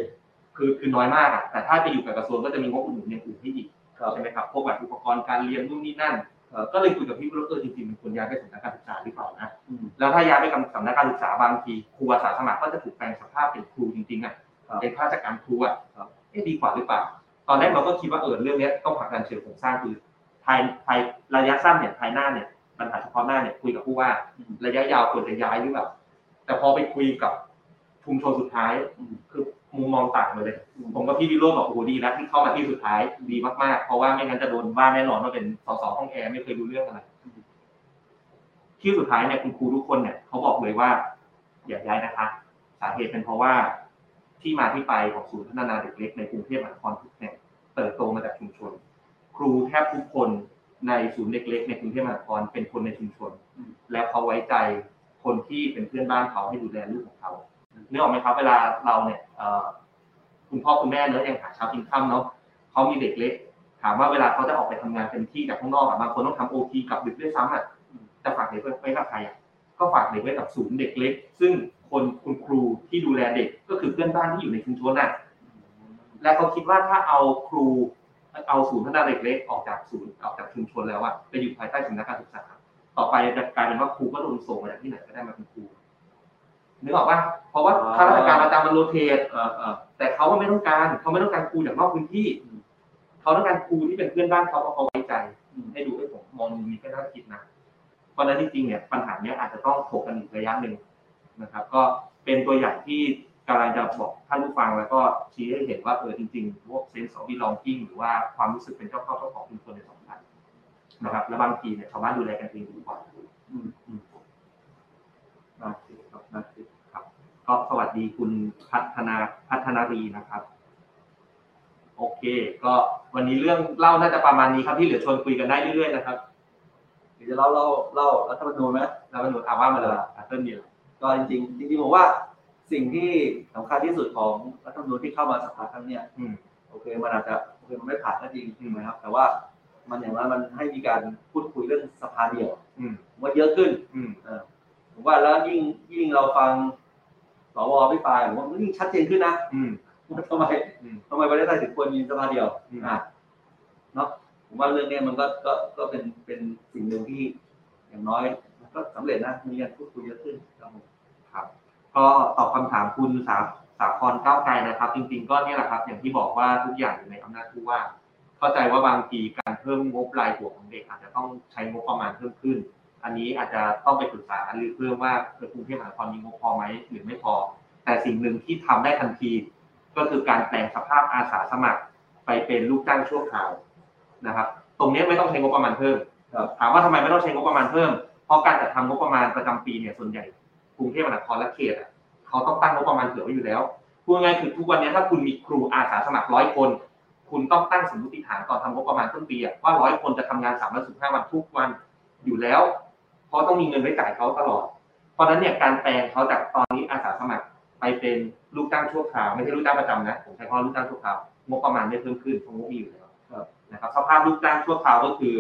คือคือน้อยมากอะแต่ถ้าไปอยู่กับกระทรวงก็จะมีงบอุดหนุนอย่างอื่นให้อีกครับใช่ไหมครับพวกแบบอุปกรณ์การเรียนนู่นนี่นั่นเอ่อก็เลยคุยกับพี่ว่าเออจริงๆมันควรย้ายไปสำนักการศึกษาหรือเปล่านะอืมแล้วถ้าย้ายไปกับสำนักการศึกษาบางทีครูอาสาสมัครก็จะถูกแปลงสภาพเป็นครูจริงๆอะครับเป็นข้าราชการครูอะครับเอ๊ะดีกว่าหรือเปล่า ตอนแรกเราก็คิดว่าเออเรื่องเนี้ยต้องผลักดันเชิงโครงสร้างคือภายภายระยะสั้นเนี่ยภายหน้าเนี่ยปัญหาเฉพาะหน้าเนี่ยคุยกับผู้ว่าอืมระยะยาวควรจะย้ายหรือเปล่าแต่พอไปคุยกับชุมชนสุดท้ายอืมคือ มุมมองต่างเลย ผมกับพี่วิโรจน์บอกโอ้โหดีนะที่เข้ามาที่สุดท้ายดีมากๆ เพราะว่าไม่งั้นจะโดนว่าแน่นอนว่าเป็นสสห้องแอร์ไม่เคยรู้เรื่องอะไร ที่สุดท้ายเนี่ยคุณครูทุกคนเนี่ยเขาบอกเลยว่า อย่าย้ายนะคะ สาเหตุเป็นเพราะว่าที่มาที่ไปของศูนย์พัฒนาเด็กเล็กในกรุงเทพมหานครทุกแห่งเติบโตมาจากชุมชน ครูแทบทุกคนในศูนย์เด็กเล็กในกรุงเทพมหานครเป็นคนในชุมชน และเขาไว้ใจคนที่เป็นเพื่อนบ้านเขาให้ดูแลลูกของเขา นื่อออกไหมครับ เวลาเราเนี่ยคุณพ่อคุณแม่เนอะยังหาเช้ากินค่ำเนาะเขามีเด็กเล็ก ถามว่าเวลาเขาจะออกไปทำงานเต็มที่จากข้างนอกอะบางคนต้องทำโอทีกลับดึกด้วยซ้ำอะจะฝากเด็กไว้กับใครอะก็ฝากเด็กไว้กับศูนย์เด็กเล็ก ซึ่งคนคุณครูที่ดูแลเด็กก็คือเพื่อนบ้านที่อยู่ในชุมชนน่ะและเขาคิดว่าถ้าเอาครูเอาศูนย์พัฒนาเด็กเล็กออกจากศูนย์ออกจากชุมชนแล้วอะไปอยู่ภายใต้สำนักการศึกษา ต่อไปจะกลายเป็นว่าครูก็โดนส่งมาจากที่ไหนก็ได้มาเป็นครู นึกออกปะเพราะว่าข้าราชการประจำมันโรเทตเออเออแต่เขาก็ไม่ต้องการเขาไม่ต้องการครูจากนอกพื้นที่เขาต้องการครูที่เป็นเพื่อนบ้านเขาเพราะเขาไว้ใจ ให้ดูให้ผมมองมุมนี้ก็น่าคิดนะเพราะฉะนั้นจริงๆเนี่ยปัญหาเนี้ยอาจจะต้องถกกันอีกระยะหนึ่งนะครับ ก็เป็นตัวอย่างที่กำลังจะบอกท่านผู้ฟังแล้วก็ชี้ให้เห็นว่าเออจริงๆพวกเซนส์ของ belonging หรือว่าความรู้สึกเป็นเจ้าเข้าเจ้าของเป็นคนในสองพันนะครับ แล้วบางทีเนี่ยชาวบ้านดูแลกันเองดีกว่าอืมอืมน่าคิดครับน่าคิด ก็สวัสดีคุณพัฒนาพัฒนารีนะครับ โอเค ก็วันนี้เรื่องเล่าน่าจะประมาณนี้ครับที่เหลือชวนคุยกันได้เรื่อยๆนะครับเดี๋ยวจะเล่าเล่าเล่ารัฐธรรมนูญไหมแล้วก็หนูถามว่ามาเลยอะเติ้ลมีอะไรก็จริงๆจริงๆผมว่าสิ่งที่สำคัญที่สุดของรัฐธรรมนูญที่เข้ามาสภาครั้งเนี้ยอืมโอเคมันอาจจะโอเคมันไม่ผ่านก็จริงใช่ไหมครับ แต่ว่ามันอย่างน้อยมันให้มีการพูดคุยเรื่องสภาเดียวอืมผมว่าเยอะขึ้นอืมเออผมว่าแล้วยิ่งยิ่งเราฟัง สวพิปรายผมว่ามันยิ่งชัดเจนขึ้นนะอืมว่าทำไมอืมทำไมประเทศไทยถึงควรมีสภาเดียวอืมอะเนาะผมว่าเรื่องเนี้ยมันก็ก็ก็เป็นเป็นสิ่งหนึ่งที่อย่างน้อยมันก็สำเร็จนะมีการพูดคุยเยอะขึ้นครับผมครับก็ตอบคำถามคุณสาสาครก้าวไกลนะครับ จริง ๆ ก็เนี่ยแหละครับ อย่างที่บอกว่าทุกอย่างอยู่ในอำนาจผู้ว่า เข้าใจว่าบางทีการเพิ่มงบรายหัวของเด็กอาจจะต้องใช้งบประมาณเพิ่มขึ้น อันนี้อาจจะต้องไปปรึกษาหรือเพิ่มว่ากรุงเทพมหานครมีงบพอไหมหรือไม่พอ แต่สิ่งหนึ่งที่ทำได้ทันที ก็คือการแปลงสภาพอาสาสมัคร ไปเป็นลูกจ้างชั่วคราวนะครับ ตรงนี้ไม่ต้องใช้งบประมาณเพิ่มถามว่าทำไมไม่ต้องใช้งบประมาณเพิ่มเพราะการจัดทำงบประมาณประจำปีเนี่ยส่วนใหญ่กรุงเทพมหานครและเขตเขาต้องตั้งงบประมาณเผื่อไว้อยู่แล้วพูดง่ายคือทุกวันนี้ถ้าคุณมีครูอาสาสมัครร้อยคน คุณต้องตั้งสมมติฐานตอนทำงบประมาณต้นปีว่าร้อยคนจะทำงานสามร้อยสิบห้าวันทุกวันอยู่แล้ว ราะต้องมีเงินไว้จ่ายเขาตลอด เพราะนั้นเนี่ยการแปลงเขาจากตอนนี้อาสาสมัครไปเป็นลูกจ้างชั่วคราวไม่ใช่ลูกจ้างประจำนะผมใช้คำลูกจ้างชั่วคราวงบประมาณไม่เพิ่มขึ้นเพราะงบมีอยู่แล้วนะครับสภาพลูกจ้างชั่วคราวก็คือ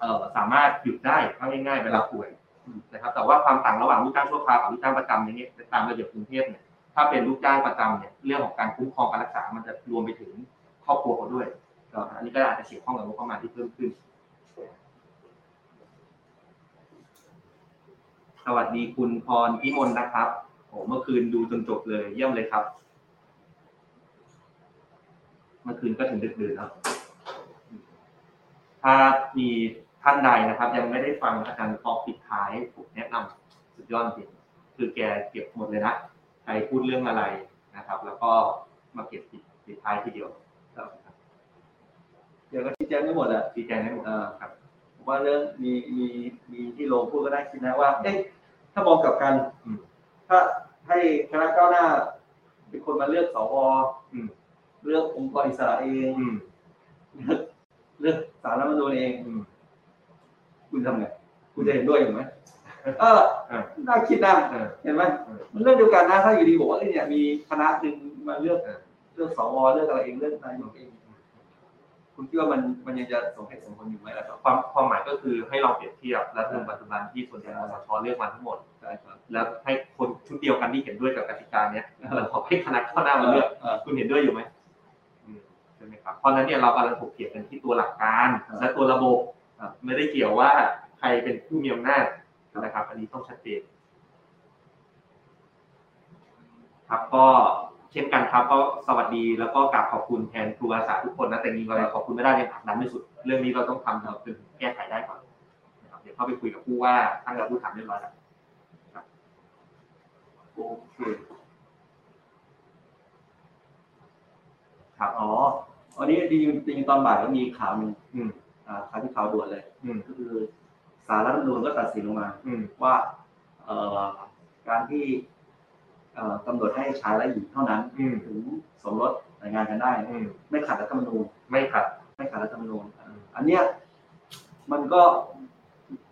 เอสามารถหยุดได้ง่ายๆเวลาป่วยนะครับแต่ว่าความต่างระหว่างลูกจ้างชั่วคราวกับลูกจ้างประจำอย่างเงี้ยตามระเบียบกรุงเทพเนี่ยถ้าเป็นลูกจ้างประจำเนี่ยเรื่องของการคุ้มครองการรักษามันจะรวมไปถึงครอบครัวเขาด้วยอันนี้ก็อาจจะเกี่ยวข้องกับงบประมาณที่เพิ่มขึ้น ส วัสดีคุณพรพิมลนะครับโอ้เมื่อคืนดูจนจบเลยเยี่ยมเลยครับ เมื่อคืนก็ถึงดึกดื่นแล้วถ้ามีท่านใดนะครับ ยังไม่ได้ฟังอาจารย์ตอกปิดท้ายผมแนะนำสุดยอดจริงคือแกเก็บหมดเลยนะใครพูดเรื่องอะไรนะครับ แล้วก็มาเก็บปิดปิดท้ายทีเดียวครับเดี๋ยวก็ชี้แจงไม่หมดแหละชี้แจงให้หมดอ่าครับผมว่าเรื่องมีมีมีที่โลงพูดก็ได้คิดนะว่า เอ๊ะ ถ้ามองกลับกันอืมถ้าให้คณะก้าวหน้า เป็นคนมาเลือกสวอืมเลือกองค์กรอิสระเองอืมเลือกเลือกสารรัฐธรรมนูญเองอืมคุณทำไงคุณจะเห็นด้วยอยู่ไหมเอออ่าน่าคิดนะเออเห็นไหมเออมันเรื่องเดียวกันนะถ้าอยู่ดีบอกว่าเอ้ยเนี่ยมีคณะหนึ่งมาเลือกเออเลือกสวเลือกอะไรเองเลือกนายกเอง คุณคิดว่ามันมันยังจะสมเหตุสมผลอยู่ไหมล่ะครับความความหมายก็คือให้เราเปรียบเทียบรัฐธรรมนูญปัจจุบันที่ส่วนใหญ่มสชเลือกมาทั้งหมด ใช่ครับแล้วให้คนชุดเดียวกันที่เห็นด้วยกับกติกาเนี้ยแล้วขอให้คณะข้างหน้ามาเลือกเออคุณเห็นด้วยอยู่ไหมอืมใช่ไหมครับเพราะฉะนั้นเนี่ยเรากำลังถกเถียงกันที่ตัวหลักการครับและตัวระบบครับไม่ได้เกี่ยวว่าใครเป็นผู้มีอำนาจนะครับ อันนี้ต้องชัดเจนครับก็ เช่นกันครับ ก็สวัสดีแล้วก็กราบขอบคุณแทนครูอาสาทุกคนนะแต่จริงๆเราขอบคุณไม่ได้ยังผลักดันไม่สุด เรื่องนี้เราต้องทำจนแก้ไขได้ก่อนนะครับเดี๋ยวเข้าไปคุยกับผู้ว่าตั้งแต่ผู้ถามเรียบร้อยแล้วโอเคครับอ๋อวันนี้จริงๆจริงๆตอนบ่ายก็มีข่าวหนึ่งอืมอ่าข่าวที่ข่าวด่วนเลยอืมก็คือสารรัฐธรรมนูญก็ตัดสินลงมาอืมว่าเอ่อการที่เอ่อ กำหนดให้ชายและหญิงเท่านั้นอืมถึงสมรสแต่งงานกันได้อืมไม่ขัดรัฐธรรมนูญไม่ขัดไม่ขัดรัฐธรรมนูญอ่าอันเนี้ยมันก็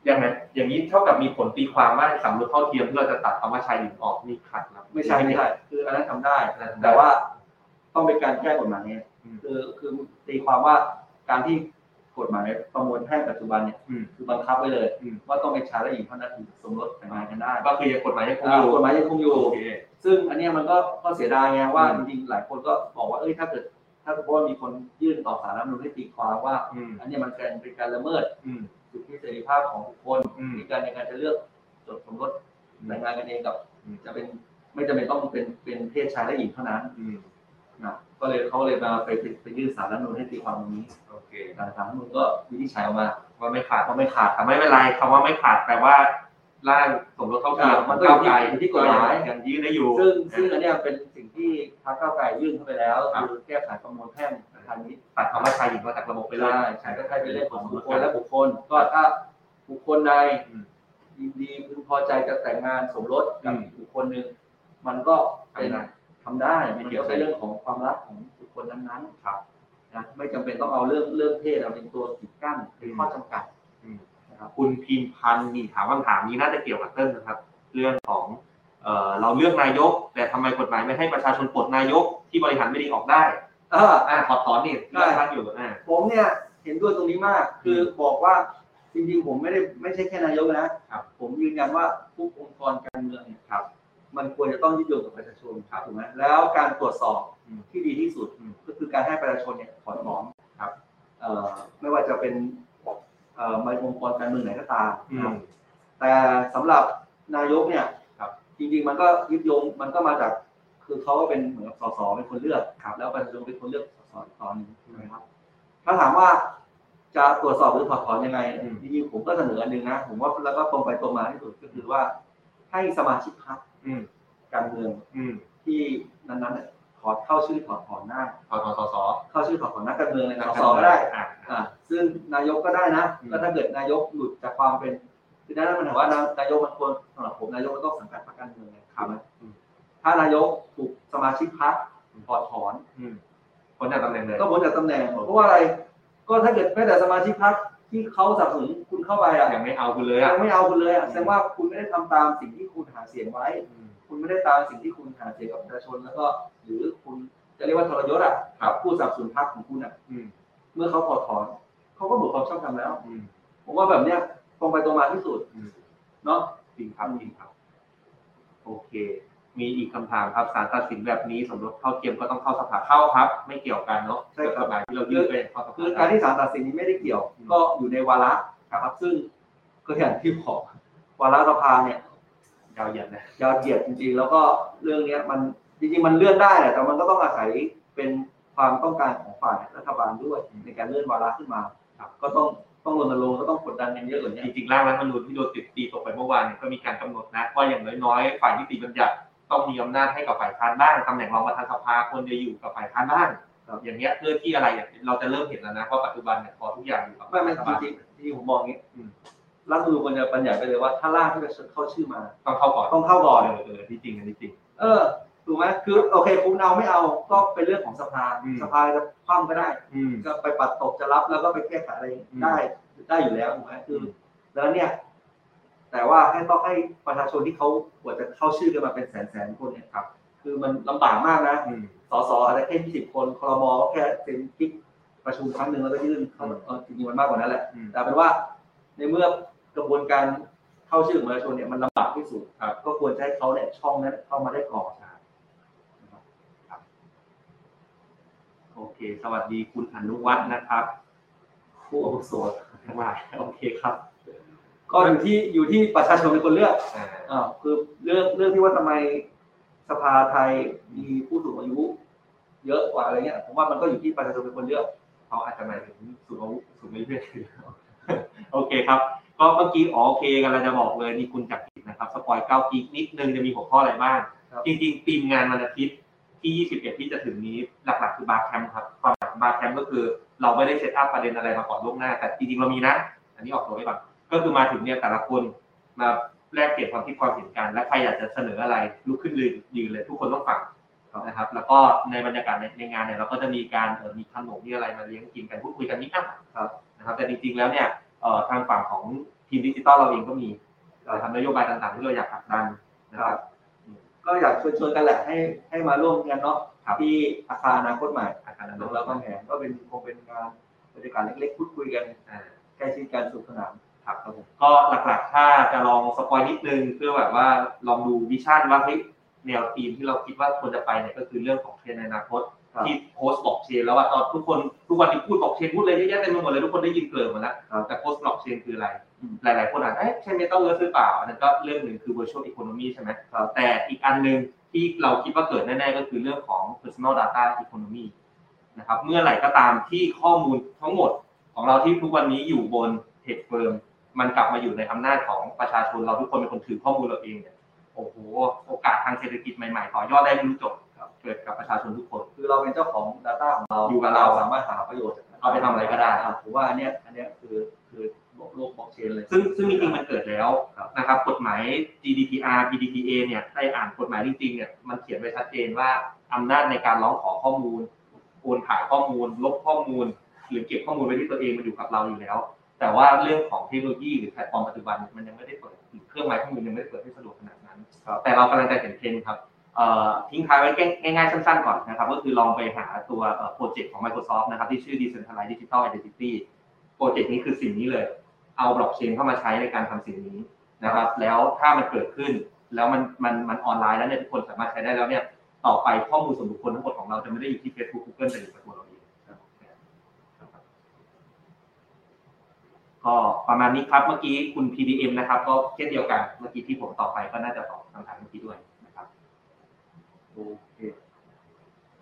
ยังไงอย่างนี้เท่ากับมีผลตีความว่าสำรวจเท่าเทียมที่เราจะตัดคำว่าชายหญิงออกนี่ขัดนะไม่ใช่ไม่ใช่คืออันนั้นทำได้อันนั้นทำได้ แต่ว่าต้องเป็นการแก้กฎหมายไงอืมคือคือตีความว่าการที่ กฎหมายประมวลแพ่งปัจจุบันเนี่ยอืมคือบังคับไว้เลยอืมว่าต้องเป็นชายและหญิงเท่านั้นถึงสมรสแต่งงานกันได้ก็คือยังกฎหมายยังคงอ่าอยู่กฎหมายยังคงอยู่โอเคซึ่งอันเนี้ยมันก็ก็เสียดายไงว่าอืจมริงๆหลายคนก็บอกว่าเอ้ยถ้าเกิดถ้าเพราะว่ามีคนยื่นต่อสารรัฐธรรมนูญให้ตีความว่าอืมอันเนี้ยมันเป็นเป็นการละเมิดอืมสิทธิเสรีภาพของบุคคลอืมในการในการจะเลือกจดสมรสแต่งงานกันเองกับอืมจะเป็นไม่จำเป็นต้องเป็นเป็นเพศชายและหญิงเท่านั้นอืม นะก็เลยเขาเลยมาไปไปไปยื่นสารรัฐธรรมนูญให้ตีความตรงนี้โอเคแต่สารรัฐธรรมนูญก็วินิจฉัยออกมาว่าไม่ขาดว่าไม่ขาดแต่ไม่เป็นไรคำว่าไม่ขาดแปลว่าร่างสมรสเท่าเทียมอ่ามันก็ก้าวไกลอยู่ที่กฎหมายยังยื่นได้อยู่ ซึ่งซึ่งอันเนี้ยเป็นสิ่งที่พรรคก้าวไกลยื่นเข้าไปแล้วครับคือแก้ไขประมวลแพ่งทางนี้ตัดคำว่าชายหญิงออกจากระบบไปเลยใช่ใช่ก็ใช้เป็นเรื่องของบุคคลและบุคคล ก็ถ้าบุคคลใดอืมยินดีพึงพอใจจะแต่งงานสมรสกับอืมอีกบุคคลหนึ่งมันก็เป็น ทำได้ทำได้ไม่มันเกี่ยวก็เป็นเรื่องของความรักของบุคคลนั้นๆครับนะไม่จำเป็นต้องเอาเรื่องเรื่องเพศเอาเป็นตัวกีดกั้นเป็นข้อจำกัดอืมนะครับคุณพิมพันธ์นี่ถามคำถามนี้น่าจะเกี่ยวกับเติ้ลนะครับ เรื่องของเอ่อเราเลือกนายก แต่ทำไมกฎหมายไม่ให้ประชาชนปลดนายกที่บริหารไม่ดีออกได้ เอออ่าถอดถอนนี่ได้เรื่องท่านอยู่อ่าผมเนี่ยเห็นด้วยตรงนี้มาก คือบอกว่าจริงๆผมไม่ได้ไม่ใช่แค่นายกนะครับผมยืนยันว่าทุกองค์กรการเมืองเนี่ยครับ มันควรจะต้องยึดโยงกับประชาชนครับถูกไหมแล้วการตรวจสอบอืมที่ดีที่สุดอืมก็คือการให้ประชาชนเนี่ยถอนถอนครับเอ่อไม่ว่าจะเป็นเอ่อในองค์กรการเมืองไหนก็ตามอืนะครับมแต่สำหรับนายกเนี่ยครับจริงๆมันก็ยึดโยงมันก็มาจากคือเขาก็เป็นเหมือนกับสสเป็นคนเลือกครับ แล้วประชาชนเป็นคนเลือกสสอีกตอนหนึงใช่ไหมครับ ถ้าถามว่าจะตรวจสอบหรือถอดถอนยังไงอืมจริงๆผมก็เสนออันหนึ่งนะผมว่าแล้วก็ตรงไปตรงมาที่สุดก็คือว่า ให้สมาชิกพรรคอืมการเมืองอืมที่นั้นๆเนี่ยถอดเข้าชื่อถอดถอนหน้าถอดถอนสสเข้าชื่อถอดถอนหน้าการเมืองในสสก็ได้อ่าอ่าซึ่งนายกก็ได้นะอืมก็ถ้าเกิดนายกหลุดจากความเป็นคือนั่นมันถือว่านายกมันควรสำหรับผมนายกมันต้องสังกัดพรรคการเมืองไงถูกไหมถ้านายกถูกสมาชิกพรรคถอดถอนอืมพ้นจากตำแหน่งเลยก็พ้นจากตำแหน่งเพราะว่าอะไร ก็ถ้าเกิดแม้แต่สมาชิกพรรค ที่เขาสนับสนุนคุณเข้าไปอะยังไม่เอาคุณเลยอะยังไม่เอาคุณเลยอะแสดงว่าคุณไม่ได้ทำตามสิ่งที่คุณหาเสียงไว้อืมคุณไม่ได้ตามสิ่งที่คุณหาเสียงกับประชาชนแล้วก็ หรือคุณจะเรียกว่าทรยศอะกับผู้สนับสนุนพรรคของคุณอะอืมเมื่อเขาถอดถอนเขาก็หมดความชอบธรรมแล้วอืมผมว่าแบบเนี้ยตรงไปตรงมาที่สุดอืมเนาะจริงครับจริงครับ โอเค มีอีกคำถามครับศาลตัดสินแบบนี้สมรสเท่าเทียมก็ต้องเข้าสภาเข้าครับ ไม่เกี่ยวกันเนาะกฎหมายที่เรายื่นไปเข้าสภาคือการที่ศาลตัดสินนี้ไม่ได้เกี่ยวอืมก็อยู่ในวาระนะครับ ซึ่งก็อย่างที่บอกวาระสภาเนี่ยยาวเหยียดนะยาวเหยียดจริงๆ แล้วก็เรื่องเนี้ยมันจริงๆมันเลื่อนได้แหละแต่มันก็ต้องอาศัยเป็นความต้องการของฝ่ายรัฐบาลด้วยในการเลื่อนวาระขึ้นมาครับก็ต้องต้องรณรงค์ก็ต้องกดดันกันเยอะกว่านี้จริงๆร่างรัฐธรรมนูญที่โดนติดตีตกไปเมื่อวานเนี่ยก็มีการกำหนดนะว่าอย่างน้อยๆฝ่ายนิติบัญญัติ ต้องมีอำนาจให้กับฝ่ายค้านบ้างตำแหน่งรองประธานสภาควรจะอยู่กับฝ่ายค้านบ้างครับอย่างเงี้ยเพื่อที่อะไรอย่างเราจะเริ่มเห็นแล้วนะว่าปัจจุบันเนี่ยพอทุกอย่างอยู่กับไม่ไม่รัฐจบาลริงๆจริงๆผมมองอย่างนี้อืมรัฐธรรมนูญควรจะบัญญัติไปเลยว่าถ้าร่างที่จะเข้าชื่อมาต้องเข้าก่อนต้องเข้าก่อนเออเออที่จริงอันนี้จริงเออถูกไหมคือโอเคคุณเอาไม่เอาก็เป็นเรื่องของสภาอืมสภาจะคว่ำก็ได้อืมจะไปปัดตกจะรับแล้วก็ไปแก้ไขอะไรอืมได้ได้อยู่แล้วถูกไหมคืออมแล้วเนี่ย แต่ว่าให้ต้องให้ประชาชนที่เขากว่าจะเข้าชื่อกันมาเป็นแสนแสนๆคนเนี่ยครับ คือมันลำบากมากนะอืมสสอาจจะแค่ยี่สิบคนครมก็แค่เซ็นคลิกประชุมครั้งหนึ่งแล้วก็ยื่นเข้าอืมเออจริงๆมันมากกว่านั้นแหละอืมแต่เป็นว่าในเมื่อกระบวนการเข้าชื่อของประชาชนเนี่ยมันลำบากที่สุดครับ ก็ควรจะให้เขาเนี่ยช่องนั้นเข้ามาได้ก่อนโอเค สวัสดีคุณอนุวัฒน์นะครับ ผู้อาวุโสทั้งหลายโอเคครับ ก็อยู่ที่อยู่ที่ประชาชนเป็นคนเลือกอ่าอ่าคือเรื่องเรื่องที่ว่าทำไมสภาไทยมีผู้สูงอายุ เยอะกว่าอะไรเงี้ยผมว่ามันก็อยู่ที่ประชาชนเป็นคนเลือกเขาอาจจะหมายถึงสูงอายุสูงอายุเพศโอเคครับ ก็เมื่อกี้อ๋อโอเคกำลังจะบอกเลยนี่คุณจักริดนะครับ spoil ก้าว Geek นิดนึงจะมีหัวข้ออะไรบ้างครับจริงๆทีมงานวันอาทิตย์ที่ 21 ที่จะถึงนี้หลักๆคือ BarCamp ครับความหมายของ BarCamp ก็คือ เราไม่ได้ set up ประเด็นอะไรมาก่อนล่วงหน้า แต่จริงๆเรามีนะ อันนี้ออกตัวไว้ก่อน ก็คือมาถึงเนี่ยแต่ละคนมาแลกเปลี่ยนความคิดความเห็นกัน และใครอยากจะเสนออะไรลุกขึ้นยืนยืนเลย ทุกคนต้องฟังนะครับ แล้วก็ในบรรยากาศในในงานเนี่ยเราก็จะมีการเออมีขนมมีอะไรมาเลี้ยงกินกันพูดคุยกันนิดหน่อยครับนะครับ แต่จริงๆแล้วเนี่ยเอ่อทางฝั่งของทีมดิจิตอลเราเองก็มีเอ่อทำนโยบายต่างๆ ที่เราอยากผลักดันนะครับ ก็อยากชวนชวนกันแหละให้ให้มาร่วมกันเนาะครับที่อาคารอนาคตใหม่อาคารนั้นของเราก็แหงก็เป็นคงเป็นการบรรยากาศเล็กๆพูดคุยกันอ่าใกล้ชิดกันสนุกสนาน ครับครับผมก็หลักๆ ถ้าจะลอง spoil นิดนึงเพื่อแบบว่าลองดู vision ว่าเฮ้ยแนวทีมที่เราคิดว่าควรจะไปเนี่ยก็คือเรื่องของเทรนด์ในอนาคตครับที่ post blockchain แล้วว่าตอนทุกคนทุกวันนี้พูดบล็อกเชนพูดเลยเยอะแยะเต็มไปหมดเลยทุกคนได้ยินเกลิมหมาแล้วครับแต่ post blockchain คืออะไรอืมหลายๆ คนอาจจะเอ๊ะใช่เมตาเวิร์สหรือเปล่าอันนั้นก็เรื่องหนึ่งคือ virtual economy ใช่ไหมครับแต่อีกอันหนึ่งที่เราคิดว่าเกิดแน่ๆก็คือเรื่องของ personal data economy นะครับเมื่อไหร่ก็ตามที่ข้อมูลทั้งหมดของเราที่ทุกวันนี้อยู่บน tech firm มันกลับมาอยู่ในอำนาจของประชาชนเราทุกคนเป็นคนถือข้อมูลเราเองเนี่ยโอ้โหโอกาสทางเศรษฐกิจใหม่ๆ ต่อยอดได้ไม่รู้จบครับเกิดกับประชาชนทุกคน คือเราเป็นเจ้าของ Data ของเราอยู่กับเราสามารถหาประโยชน์จากเอาไปทำอะไรก็ได้อะผมว่าอันเนี้ยอันเนี้ยคือคือโลกโลกบล็อกเชนเลย ซึ่งซึ่งจริงๆมันเกิดแล้วครับนะครับ กฎหมาย GDPR PDPA เนี่ยได้อ่านกฎหมายจริงๆเนี่ยมันเขียนไว้ชัดเจนว่าอำนาจในการร้องขอข้อมูลโอนถ่ายข้อมูล ลบข้อมูล หรือเก็บข้อมูลไว้ที่ตัวเองมันอยู่กับเราอยู่แล้ว แต่ว่าเรื่องของเทคโนโลยีหรือแพลตฟอร์มปัจจุบันเนี่ยมันยังไม่ได้เปิดหรือเครื่องไม้เครื่องมือยังไม่ได้เปิดให้สะดวกขนาดนั้นครับแต่เรากำลังจะเห็นเทรนด์ครับเอ่อทิ้งท้ายไว้ง่ายๆสั้นๆก่อนนะครับ ก็คือลองไปหาตัวโปรเจกต์ของ Microsoft นะครับที่ชื่อ Decentralized Digital Identity โปรเจกต์นี้คือสิ่งนี้เลย เอาบล็อกเชนเข้ามาใช้ในการทำสิ่งนี้นะครับ แล้วถ้ามันเกิดขึ้น แล้วมันมันมันออนไลน์แล้วเนี่ยทุกคนสามารถใช้ได้แล้วเนี่ยต่อไปข้อมูลส่วนบุคคลทั้งหมดของเราจะไม่ได้อยู่ที่ Facebook Google แต่อยู่กับตัวเราเองครับ ก็ประมาณนี้ครับเมื่อกี้คุณ PDM นะครับ ก็เช่นเดียวกันเมื่อกี้ที่ผมตอบไปก็น่าจะตอบคำถามเมื่อกี้ด้วยนะครับโอเค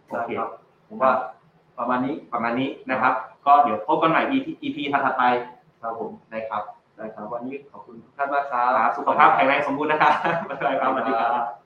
โอเคได้ครับผมว่าประมาณนี้ประมาณนี้นะครับ ก็เดี๋ยวพบกันใหม่ EP EP ถัดๆไปครับผมนะครับได้ครับวันนี้ขอบคุณทุกท่านมากครับครับสุขภาพแข็งแรงสมบูรณ์นะครับบ๊ายบายครับสวัสดีครับ